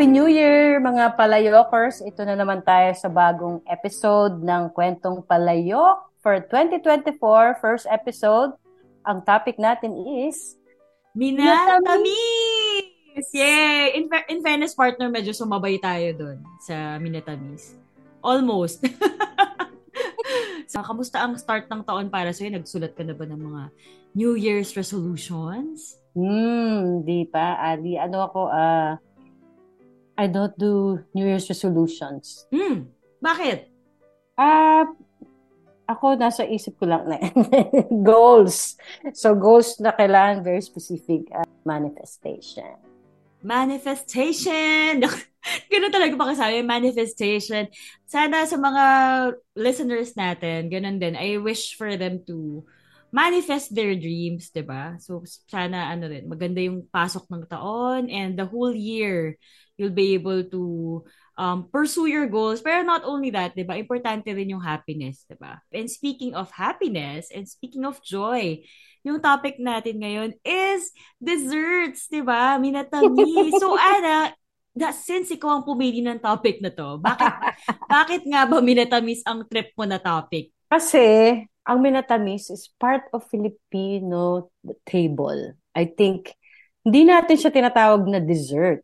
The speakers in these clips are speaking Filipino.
Happy New Year mga palayokers! Ito na naman tayo sa bagong episode ng Kwentong Palayok for 2024, first episode. Ang topic natin is Minatamis! Yay! In, in fairness, partner, medyo sumabay tayo doon sa Minatamis. Almost. so, kamusta ang start ng taon para sa'yo? Nagsulat ka na ba ng mga New Year's resolutions? Hmm, di pa, Ali. Ano ako, ah, I don't do New Year's resolutions. Hmm, bakit? Ah, ako nasa isip ko lang na goals. So goals na kailangan very specific uh, manifestation. Manifestation! Ganun talaga pa kasabi, manifestation. Sana sa mga listeners natin, ganun din. I wish for them to manifest their dreams, 'di ba? So sana ano din, maganda yung pasok ng taon and the whole year you'll be able to um, pursue your goals. Pero not only that, 'di ba? Importante rin yung happiness, 'di ba? And speaking of happiness and speaking of joy, yung topic natin ngayon is desserts, 'di ba? Minatamis. So Ana, that since ikaw ang pumili ng topic na to, bakit bakit nga ba minatamis ang trip mo na topic? Kasi ang minatamis is part of Filipino table. I think hindi natin siya tinatawag na dessert.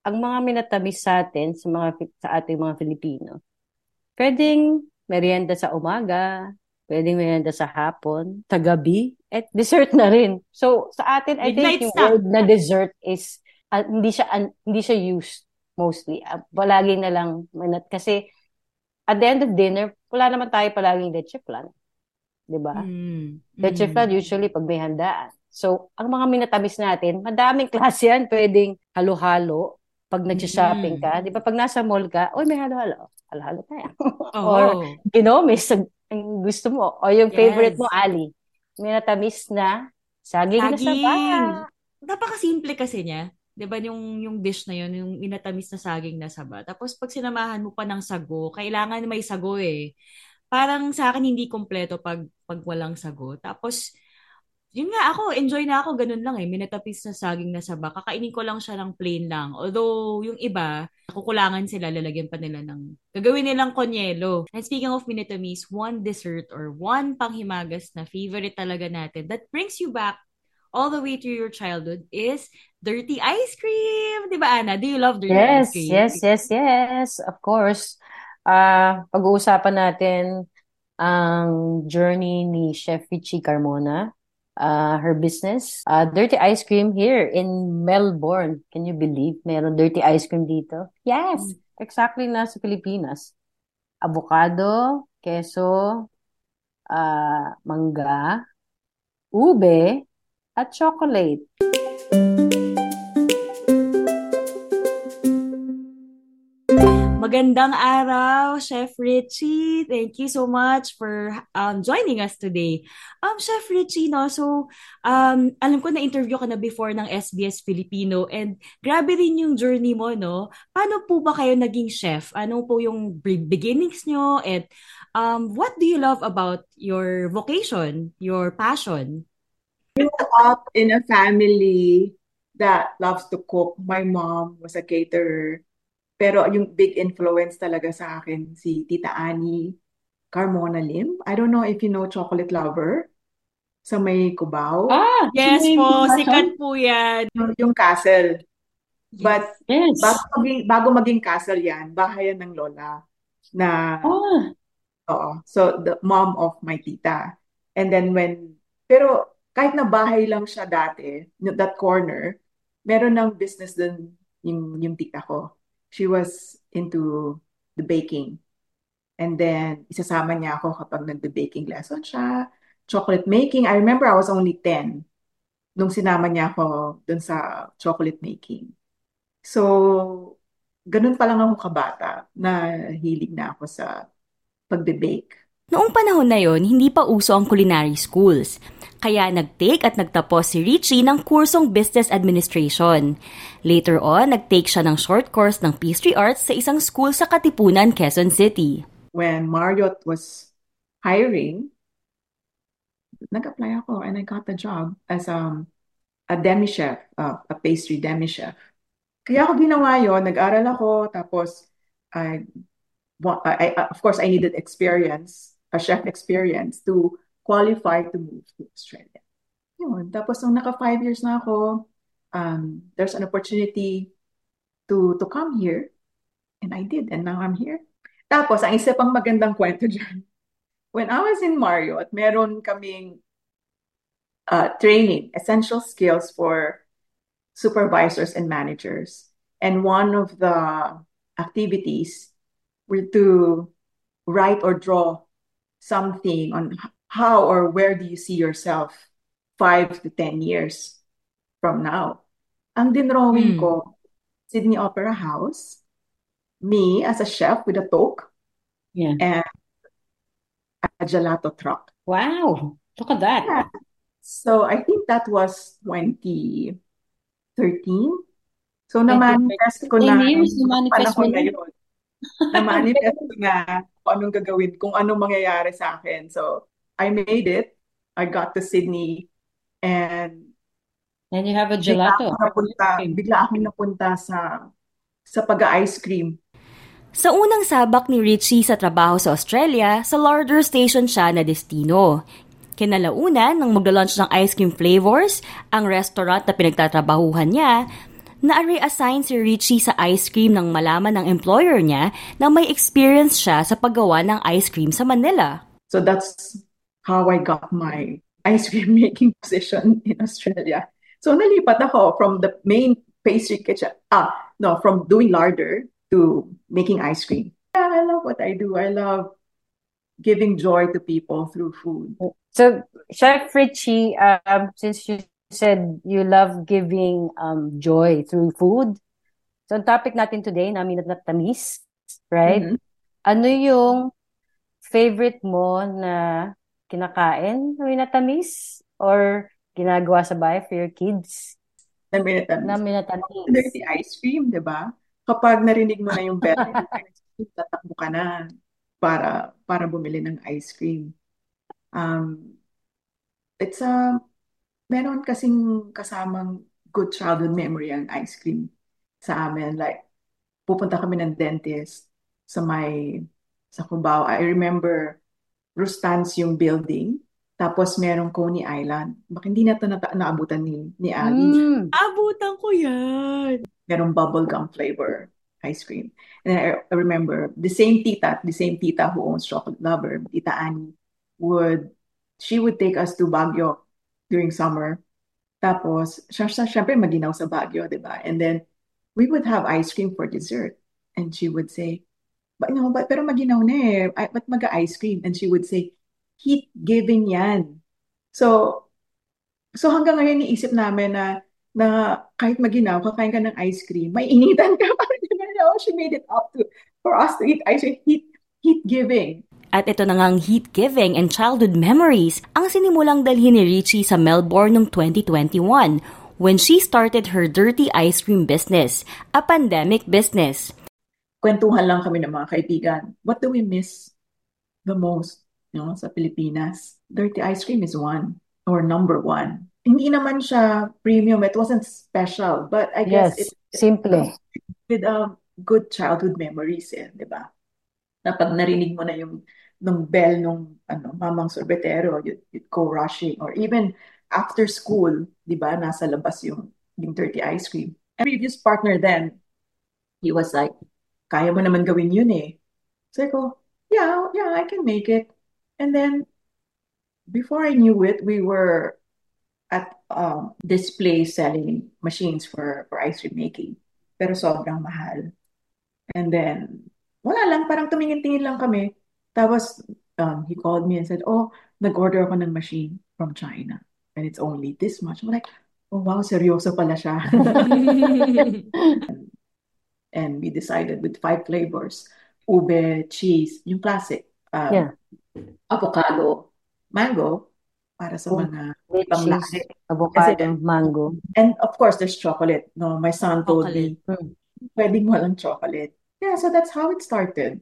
Ang mga minatamis sa atin sa mga sa ating mga Filipino. Pwedeng merienda sa umaga, pwedeng merienda sa hapon, sa gabi, at dessert na rin. So sa atin I Midnight think yung snack. word na dessert is uh, hindi siya uh, hindi siya used mostly. Uh, palagi na lang minat kasi at the end of dinner, wala naman tayo palaging leche flan. 'Di ba? Mm. Leche flan usually pag may handaan. So, ang mga minatamis natin, madaming klase yan. Pwedeng halo-halo pag nag-shopping ka. Di ba pag nasa mall ka, uy, may halo-halo. Halo-halo tayo. Oo. Or ginomis, ang ang gusto mo. O yung Yes. favorite mo, Ali. Minatamis na saging, na Saging. saba. Napakasimple kasi niya. 'Di ba yung yung dish na yun, yung inatamis na saging na saba. Tapos pag sinamahan mo pa ng sago, kailangan may sago eh. Parang sa akin hindi kompleto pag pag walang sago. Tapos yun nga ako, enjoy na ako, ganun lang eh. Minatapis na saging na saba. Kakainin ko lang siya ng plain lang. Although, yung iba, kukulangan sila, lalagyan pa nila ng, gagawin nilang konyelo. And speaking of minatamis, one dessert or one panghimagas na favorite talaga natin that brings you back all the way to your childhood is dirty ice cream. Di ba, Ana? Do you love dirty Yes, ice cream? yes, yes, yes. Of course. Ah, pag-uusapan natin ang journey ni Chef Richie Carmona, ah, her business, ah, Dirty Ice Cream here in Melbourne. Can you believe meron dirty ice cream dito? Yes, exactly nasa Pilipinas. Avocado, queso, ah, mangga, ube, at chocolate. Magandang araw, Chef Richie. Thank you so much for um, joining us today. Um, Chef Richie, no, so um, alam ko na interview ka na before ng SBS Filipino and grabe rin yung journey mo, no? Paano po ba kayo naging chef? Ano po yung be- beginnings nyo? And um, what do you love about your vocation, your passion? up in a family that loves to cook. My mom was a caterer. Pero yung big influence talaga sa akin si Tita Annie Carmona Lim. I don't know if you know Chocolate Lover sa may Cubao. Ah, Yes yung po, sikat po yan. Yung, yung castle. But Yes. bago maging, bago maging castle yan, bahayan ng lola na Ah, Oo. So, the mom of my tita. And then when, pero kahit na bahay lang siya dati, that corner, meron ng business dun yung, yung tita ko. She was into the baking. And then, isasama niya ako kapag nagbe-baking lesson siya. chocolate making. I remember I was only 10 nung sinama niya ako dun sa chocolate making. So, ganun pa lang ako kabata na hilig na ako sa pagbe-bake. Noong panahon na yon, hindi pa uso ang culinary schools. Kaya nag-take at nagtapos si Richie ng kursong Business Administration. Later on, nag-take siya ng short course ng Pastry Arts sa isang school sa Katipunan, Quezon City. When Marriott was hiring, nag-apply ako and I got the job as um, a demi-chef, uh, a pastry demi-chef. Kaya ako ginawa yon, nag-aral ako, tapos I, I, of course, I needed experience a chef experience to qualify to move to Australia. Yun. Tapos nung naka five years na ako, um, there's an opportunity to to come here. And I did. And now I'm here. Tapos, ang isa pang magandang kwento dyan. When I was in Marriott, meron kaming uh, training, essential skills for supervisors and managers. And one of the activities were to write or draw something on how or where do you see yourself five to ten years from now. Ang dinrawing mm. ko, Sydney Opera House, me as a chef with a toque, yeah. and a gelato truck. Wow, look at that. Yeah. So I think that was 2013. So na-manifest ko na years, na-manifest mo na yun. Na-manifest ko na kung anong gagawin, kung anong mangyayari sa akin. So, I made it. I got to Sydney and And you have a gelato. Bigla akong napunta, bigla akong napunta sa sa pag-ice cream. Sa unang sabak ni Richie sa trabaho sa Australia, sa larder station siya na destino. Kinalaunan nang magla-launch ng ice cream flavors, ang restaurant na pinagtatrabahuhan niya, na-reassign si Richie sa ice cream nang malaman ng employer niya na may experience siya sa paggawa ng ice cream sa Manila. So that's how I got my ice cream making position in Australia. So nalipat ako from the main pastry kitchen, ah, no, from doing larder to making ice cream. Yeah, I love what I do. I love giving joy to people through food. So, Chef Richie, um, since you said you love giving um, joy through food. So, ang topic natin today, namin at tamis, right? Mm-hmm. Ano yung favorite mo na kinakain na minatamis or ginagawa sa bahay for your kids? Na minatamis. Na minatamis. Dirty ice cream, di ba? Kapag narinig mo na yung bell, tatakbo ka na para para bumili ng ice cream. Um, it's a meron kasing kasamang good childhood memory ang ice cream sa amin. Like, pupunta kami ng dentist sa may, sa Cubao. I remember, Rustans yung building. Tapos merong Coney Island. Baka hindi na ito na naabutan ni, ni Ali. Mm. Abutan ko yan. Merong bubblegum flavor ice cream. And I, I remember, the same tita, the same tita who owns Chocolate Lover, Tita Annie, would, she would take us to Baguio during summer. Tapos, syempre maginaw sa Baguio, di ba? And then, we would have ice cream for dessert. And she would say, but no, but, pero maginaw na eh. Ba't mag-ice cream? And she would say, heat giving yan. So, so hanggang ngayon niisip namin na na kahit maginaw, kakain ka ng ice cream, may initan ka pa rin. she made it up to for us to eat ice cream, heat, heat giving. At ito na ngang heat-giving and childhood memories ang sinimulang dalhin ni Richie sa Melbourne noong 2021 when she started her dirty ice cream business, a pandemic business. Kwentuhan lang kami ng mga kaibigan. What do we miss the most no, sa Pilipinas? Dirty ice cream is one or number one. Hindi naman siya premium. It wasn't special. But I guess yes, it, simple. With uh, good childhood memories, eh, di ba? Na pag narinig mo na yung nung bell nung ano, mamang sorbetero, you'd, you'd go rushing. Or even after school, di ba, nasa labas yung, yung dirty ice cream. And previous partner then, he was like, kaya mo naman gawin yun eh. So I go, yeah, yeah, I can make it. And then, before I knew it, we were at um, display selling machines for, for ice cream making. Pero sobrang mahal. And then, wala lang, parang tumingin-tingin lang kami. Tapos, um, he called me and said, oh, nag-order ako ng machine from China and it's only this much. I'm like, oh wow, seryoso pala siya. and we decided with five flavors, ube, cheese, yung classic, um, Yeah. avocado, mango, para sa Oh, mga ibang lahi. avocado, mango. And of course, there's chocolate. No, my son told me, Chocolate. Hmm. pwedeng walang chocolate. Yeah, so that's how it started.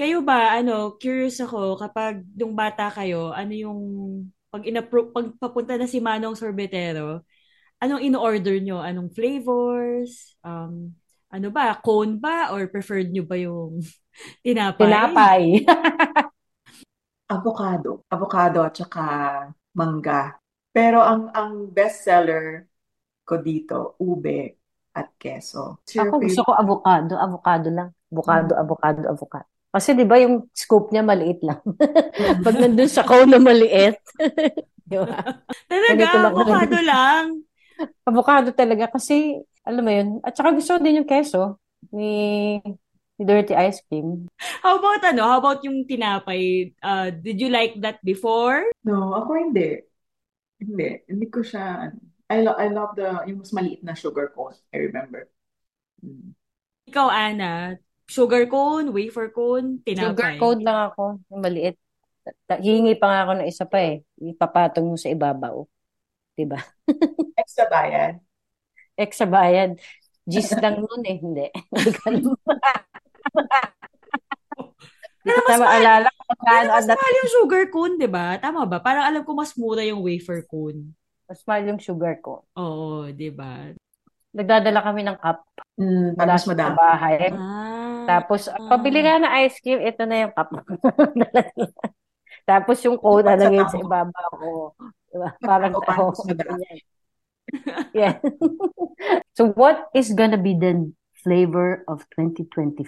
Kayo ba, ano, curious ako, kapag nung bata kayo, ano yung, pag, inapro- pag papunta na si Manong Sorbetero, anong in-order nyo? Anong flavors? Um, ano ba, cone ba? Or preferred nyo ba yung tinapay? Tinapay. Avocado. Avocado at saka mangga. Pero ang ang best seller ko dito, ube at keso. Ako gusto ko avocado, avocado lang. Avocado, avocado, avocado. Kasi 'di ba yung scoop niya maliit lang. Pag nandun sa cone na maliit. Di ba? Talaga, avocado lang. Avocado talaga kasi alam mo yun. At saka gusto ko din yung keso ni, ni Dirty Ice Cream. How about ano? How about yung tinapay? Uh, did you like that before? No, ako hindi. Hindi. Hindi ko siya, ano. I, lo- I love the, yung mas maliit na sugar cone. I remember. Mm. Ikaw, Ana, sugar cone, wafer cone, Sugar tinapay. cone lang ako, yung maliit. Ta- Hihingi pa nga ako ng isa pa eh. Ipapatong mo sa ibabaw. Diba? Extra bayad. Extra bayad. Gis lang nun eh. Hindi. Ko Pero mas na mahal, maalala kung pero magkano mas mahal yung sugar cone, di ba? Tama ba? Parang alam ko mas mura yung wafer cone. mas mahal yung sugar ko. Oo, di ba? Nagdadala kami ng cup Mm, para mas sa madami. bahay. Ah, Tapos, pabili ka ng ice cream, ito na yung cup. Tapos yung cone, sa alagay sa ibabaw ko. Diba? Parang. Ganyan. Yeah. So what is gonna be the flavor of 2024?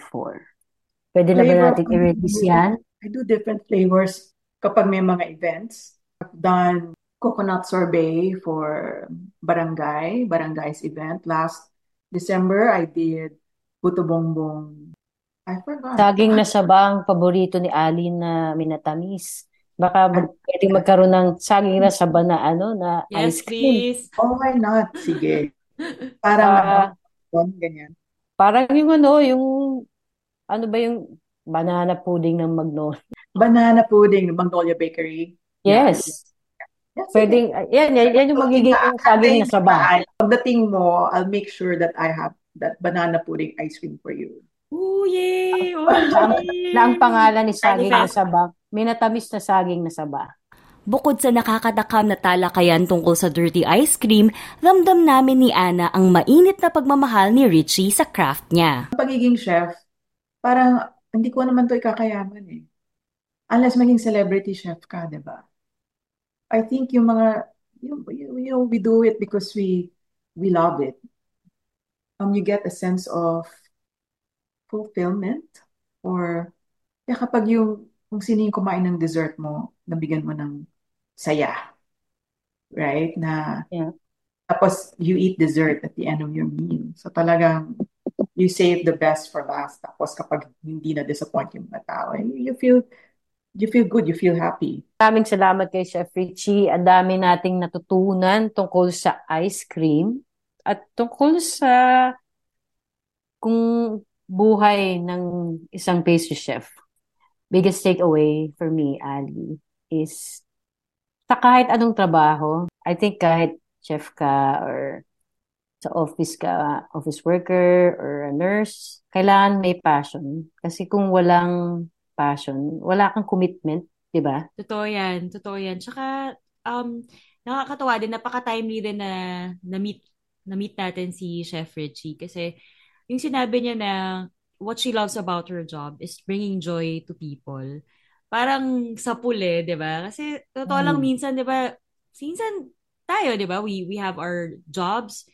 Pwede na ba Flavor natin i-release yan? I do different flavors kapag may mga events. I've done coconut sorbet for barangay, barangay's event. Last December, I did puto bongbong. I forgot. Saging na saba ang paborito ni Ali na minatamis. Baka mag, pwedeng magkaroon ng saging na saba na ano, na yes, ice cream. please. Oh, why not? Sige. Parang ano, Ah, yun, ganyan. parang yung ano, yung, ano ba yung banana pudding ng Magnolia? Banana pudding, Magnolia Bakery. Yes. Yeah, sige. Pwedeng, yan, yan, yan yung magiging Hintaan- saging na saba. Pagdating mo, I'll make sure that I have that banana pudding ice cream for you. Ooh, yay! Oh, Na ang pangalan ni saging na Manifest. saba, minatamis na saging na saba. Bukod sa nakakatakam na talakayan tungkol sa dirty ice cream, ramdam namin ni Ana ang mainit na pagmamahal ni Richie sa craft niya. Ang pagiging chef, parang hindi ko naman to ikakayaman eh. Unless maging celebrity chef ka, di ba? I think yung mga, you, you, you know, we do it because we we love it. Um, you get a sense of fulfillment or kaya kapag yung kung sino yung kumain ng dessert mo, nabigyan mo ng saya, right? Na Yeah. tapos you eat dessert at the end of your meal. So talagang you save the best for last. Tapos kapag hindi na disappoint yung mga tao, you, you feel you feel good, you feel happy. Maraming salamat kay Chef Richie. Ang dami nating natutunan tungkol sa ice cream at tungkol sa kung buhay ng isang pastry chef. Biggest takeaway for me, Ali, is sa kahit anong trabaho, I think kahit chef ka or sa office ka, office worker or a nurse, kailangan may passion. Kasi kung walang passion, wala kang commitment, di ba? Totoo yan. Totoo yan. Tsaka, um, nakakatawa din, napaka-timely din na na-meet, na-meet natin si Chef Richie. Kasi, yung sinabi niya na what she loves about her job is bringing joy to people. Parang sa puli, di ba? Kasi, totoo lang, Mm. minsan, di ba, minsan tayo, di ba? We, we have our jobs.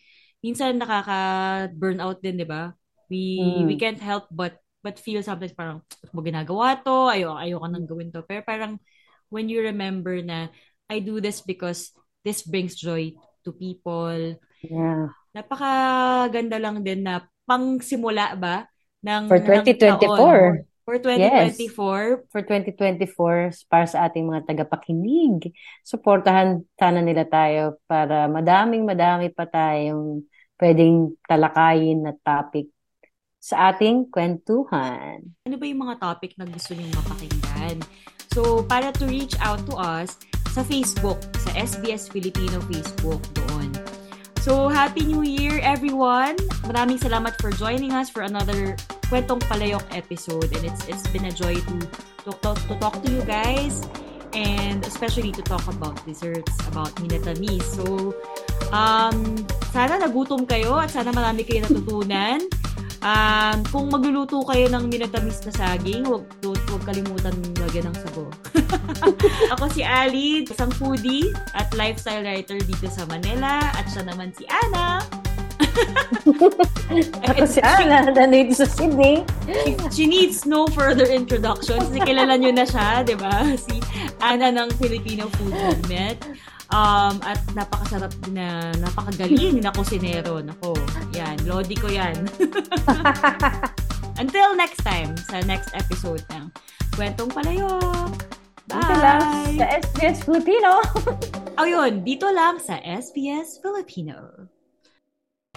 Minsan, nakaka-burnout din, di ba? We, Mm. we can't help but but feel sometimes parang, "Ba't mo ginagawa to, ayoko, ayoko nang gawin to. Pero parang, when you remember na, I do this because this brings joy to people. Yeah. Napakaganda lang din na pang simula ba ng, For ng 2024. taon. For 2024? For 2024, para sa ating mga tagapakinig, suportahan sana nila tayo para madaming madami pa tayong pwedeng talakayin na topic sa ating kwentuhan. Ano ba yung mga topic na gusto niyong mapakinggan? So, para to reach out to us, sa Facebook, sa SBS Filipino Facebook doon. So, Happy New Year, everyone! Maraming salamat for joining us for another Kwentong Palayok episode. And it's it's been a joy to, to, to, to talk to you guys and especially to talk about desserts, about minatamis. So, um, sana nagutom kayo at sana marami kayo natutunan. Um, kung magluluto kayo ng minatamis na saging, huwag, huwag kalimutan lagyan ng sabo. Ako si Ali, isang foodie at lifestyle writer dito sa Manila. At siya naman si Ana. Ako si Ana, nandito sa Sydney. She needs no further introduction. Kasi kilala nyo na siya, di ba? Si Ana ng Filipino Food Movement. Um, at napakasarap na, napakagaling na kusinero. Nako, yan. Lodi ko yan. Until next time, sa next episode ng Kwentong Palayo. Bye! Dito lang sa SBS Filipino. oh yun, dito lang sa SBS Filipino.